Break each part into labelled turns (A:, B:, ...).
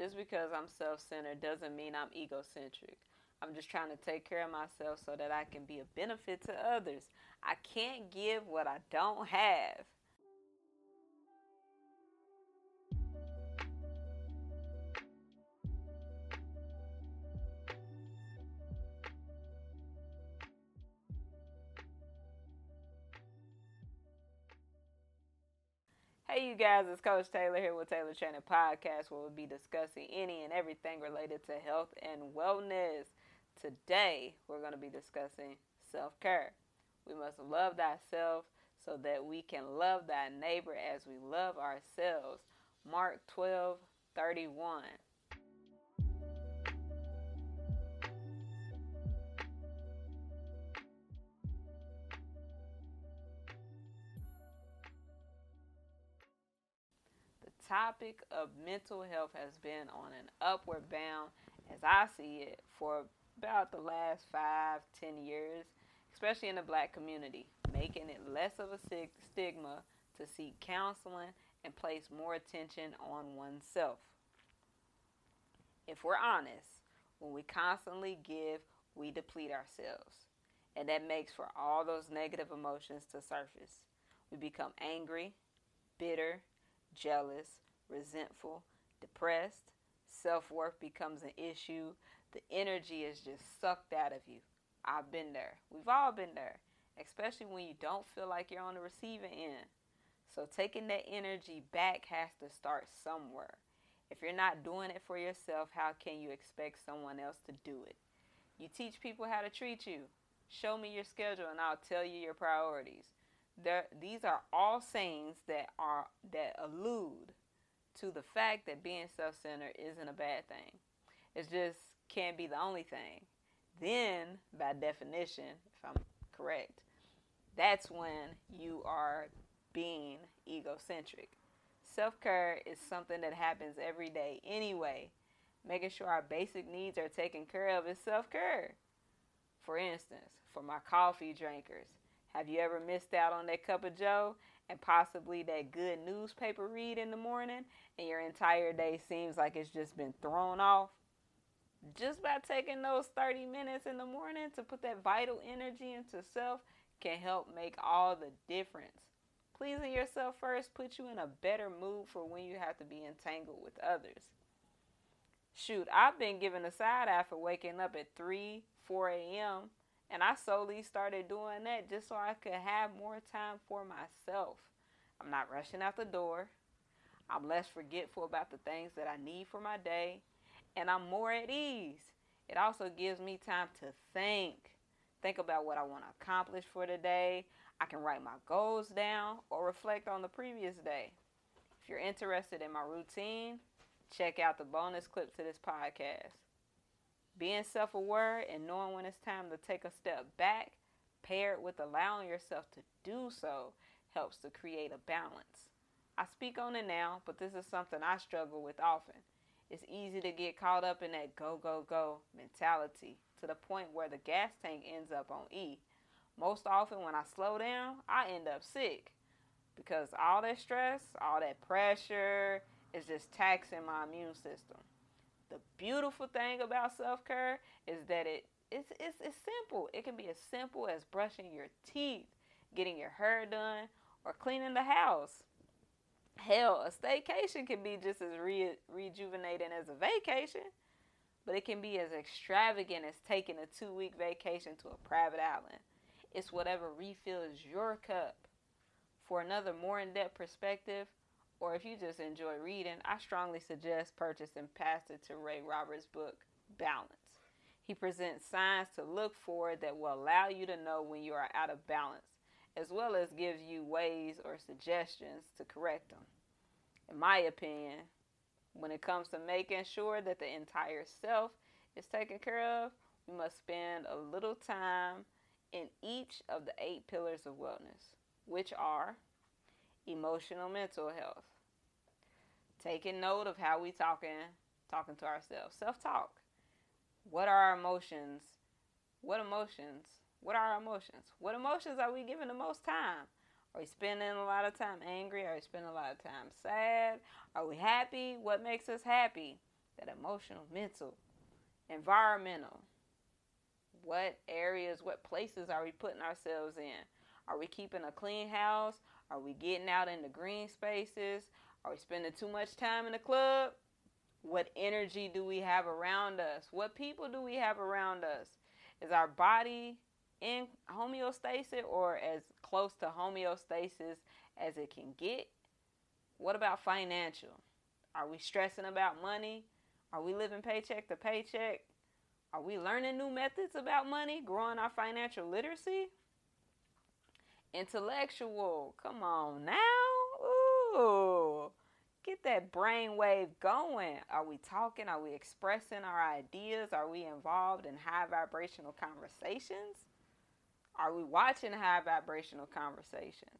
A: Just because I'm self centered doesn't mean I'm egocentric. I'm just trying to take care of myself so that I can be a benefit to others. I can't give what I don't have. Hey, you guys, it's Coach Taylor here with Taylord Training Podcast, where we'll be discussing any and everything related to health and wellness. Today, we're going to be discussing self care. We must love thyself so that we can love thy neighbor as we love ourselves. Mark 12 31. Topic of mental health has been on an upward bound, as I see it, for about the last five, ten years, especially in the black community, making it less of a stigma to seek counseling and place more attention on oneself. If we're honest, when we constantly give, we deplete ourselves. And that makes for all those negative emotions to surface. We become angry, bitter, jealous, resentful, depressed. Self worth becomes an issue. The energy is just sucked out of you. I've been there. We've all been there, especially when you don't feel like you're on the receiving end. So, taking that energy back has to start somewhere. If you're not doing it for yourself, how can you expect someone else to do it? You teach people how to treat you. Show me your schedule and I'll tell you your priorities. There, these are all sayings that are that allude to the fact that being self-centered isn't a bad thing. It just can't be the only thing. Then, by definition, if I'm correct, that's when you are being egocentric. Self-care is something that happens every day anyway. Making sure our basic needs are taken care of is self-care. For instance, for my coffee drinkers, have you ever missed out on that cup of joe and possibly that good newspaper read in the morning and your entire day seems like it's just been thrown off? Just by taking those 30 minutes in the morning to put that vital energy into self can help make all the difference. Pleasing yourself first puts you in a better mood for when you have to be entangled with others. Shoot, I've been given a side eye for waking up at 3, 4 a.m and I solely started doing that just so I could have more time for myself. I'm not rushing out the door. I'm less forgetful about the things that I need for my day. And I'm more at ease. It also gives me time to think. Think about what I want to accomplish for the day. I can write my goals down or reflect on the previous day. If you're interested in my routine, check out the bonus clip to this podcast. Being self aware and knowing when it's time to take a step back, paired with allowing yourself to do so, helps to create a balance. I speak on it now, but this is something I struggle with often. It's easy to get caught up in that go, go, go mentality to the point where the gas tank ends up on E. Most often, when I slow down, I end up sick because all that stress, all that pressure is just taxing my immune system. The beautiful thing about self care is that it it's, it's it's simple. It can be as simple as brushing your teeth, getting your hair done, or cleaning the house. Hell, a staycation can be just as re- rejuvenating as a vacation, but it can be as extravagant as taking a two week vacation to a private island. It's whatever refills your cup. For another more in depth perspective, or if you just enjoy reading, I strongly suggest purchasing Pastor Ray Roberts' book, Balance. He presents signs to look for that will allow you to know when you are out of balance, as well as gives you ways or suggestions to correct them. In my opinion, when it comes to making sure that the entire self is taken care of, we must spend a little time in each of the eight pillars of wellness, which are emotional mental health. Taking note of how we talking talking to ourselves. Self-talk. What are our emotions? What emotions? What are our emotions? What emotions are we giving the most time? Are we spending a lot of time angry? Are we spending a lot of time sad? Are we happy? What makes us happy? that emotional, mental, environmental. What areas, what places are we putting ourselves in? Are we keeping a clean house? Are we getting out in the green spaces? Are we spending too much time in the club? What energy do we have around us? What people do we have around us? Is our body in homeostasis or as close to homeostasis as it can get? What about financial? Are we stressing about money? Are we living paycheck to paycheck? Are we learning new methods about money, growing our financial literacy? Intellectual, come on now. Get that brain wave going. Are we talking? Are we expressing our ideas? Are we involved in high vibrational conversations? Are we watching high vibrational conversations?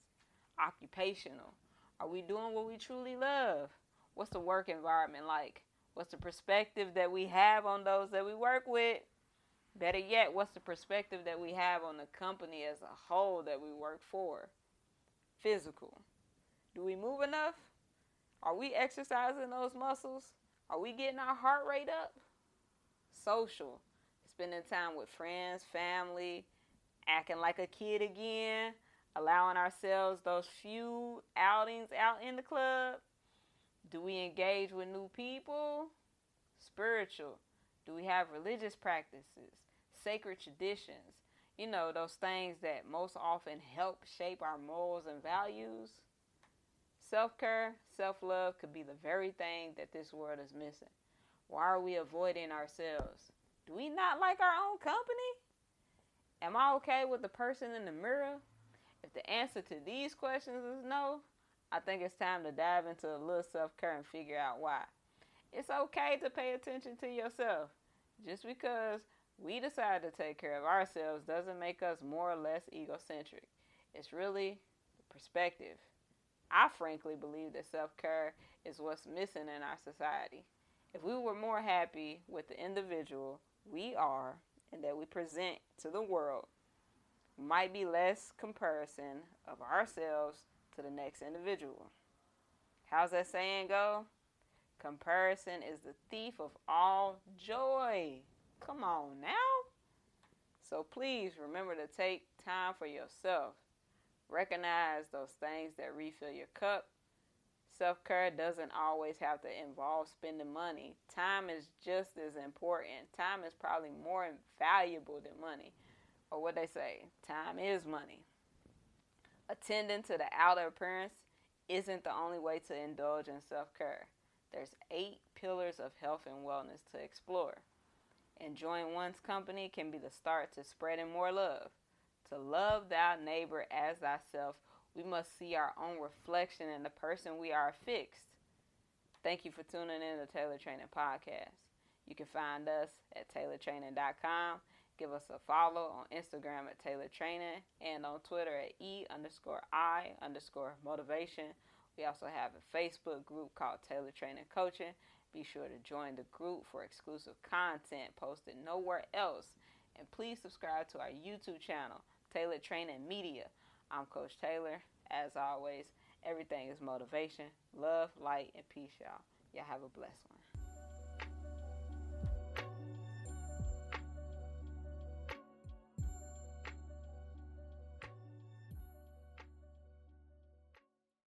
A: Occupational. Are we doing what we truly love? What's the work environment like? What's the perspective that we have on those that we work with? Better yet, what's the perspective that we have on the company as a whole that we work for? Physical. Do we move enough? Are we exercising those muscles? Are we getting our heart rate up? Social. Spending time with friends, family, acting like a kid again, allowing ourselves those few outings out in the club. Do we engage with new people? Spiritual. Do we have religious practices, sacred traditions? You know, those things that most often help shape our morals and values. Self care, self love could be the very thing that this world is missing. Why are we avoiding ourselves? Do we not like our own company? Am I okay with the person in the mirror? If the answer to these questions is no, I think it's time to dive into a little self care and figure out why. It's okay to pay attention to yourself. Just because we decide to take care of ourselves doesn't make us more or less egocentric. It's really perspective. I frankly believe that self care is what's missing in our society. If we were more happy with the individual we are and that we present to the world, might be less comparison of ourselves to the next individual. How's that saying go? Comparison is the thief of all joy. Come on now. So please remember to take time for yourself. Recognize those things that refill your cup. Self care doesn't always have to involve spending money. Time is just as important. Time is probably more valuable than money. Or what they say, time is money. Attending to the outer appearance isn't the only way to indulge in self care. There's eight pillars of health and wellness to explore. Enjoying one's company can be the start to spreading more love. To love thy neighbor as thyself, we must see our own reflection in the person we are fixed. Thank you for tuning in to Taylord Training Podcast. You can find us at taylordtraining.com Give us a follow on Instagram at Taylord Training and on Twitter at E underscore I underscore motivation. We also have a Facebook group called Taylord Training Coaching. Be sure to join the group for exclusive content posted nowhere else. And please subscribe to our YouTube channel, Taylord Training Media. I'm Coach Taylor. As always, everything is motivation, love, light, and peace, y'all. Y'all have a blessed one.